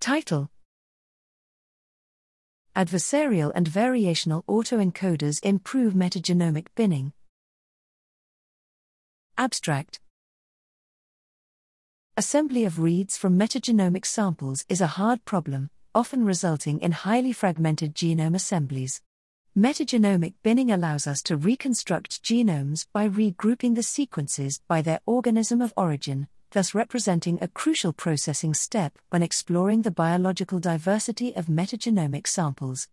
Title Adversarial and variational autoencoders improve metagenomic binning. Abstract Assembly of reads from metagenomic samples is a hard problem, often resulting in highly fragmented genome assemblies. Metagenomic binning allows us to reconstruct genomes by regrouping the sequences by their organism of origin, thus representing a crucial processing step when exploring the biological diversity of metagenomic samples.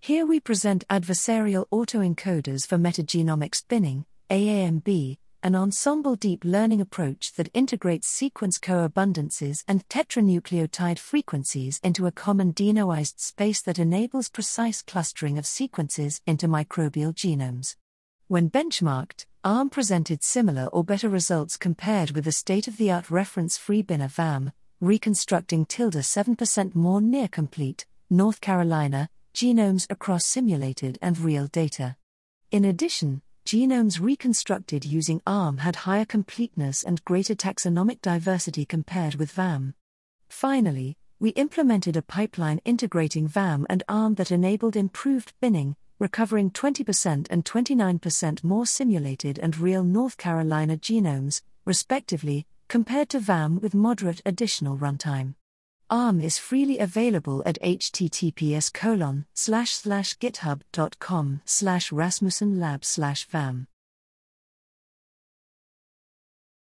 Here we present adversarial autoencoders for metagenomic binning, AAMB, an ensemble deep learning approach that integrates sequence coabundances and tetranucleotide frequencies into a common denoised space that enables precise clustering of sequences into microbial genomes. When benchmarked, AAMB presented similar or better results compared with the state of the art reference free binner VAMB, reconstructing tilde 7% more near complete, North Carolina, genomes across simulated and real data. In addition, genomes reconstructed using AAMB had higher completeness and greater taxonomic diversity compared with VAMB. Finally, we implemented a pipeline integrating VAMB and AAMB that enabled improved binning, recovering 20% and 29% more simulated and real North Carolina genomes, respectively, compared to VAMB with moderate additional runtime. AAMB is freely available at https colon slash slash github.com slash rasmussenlab slash vamb.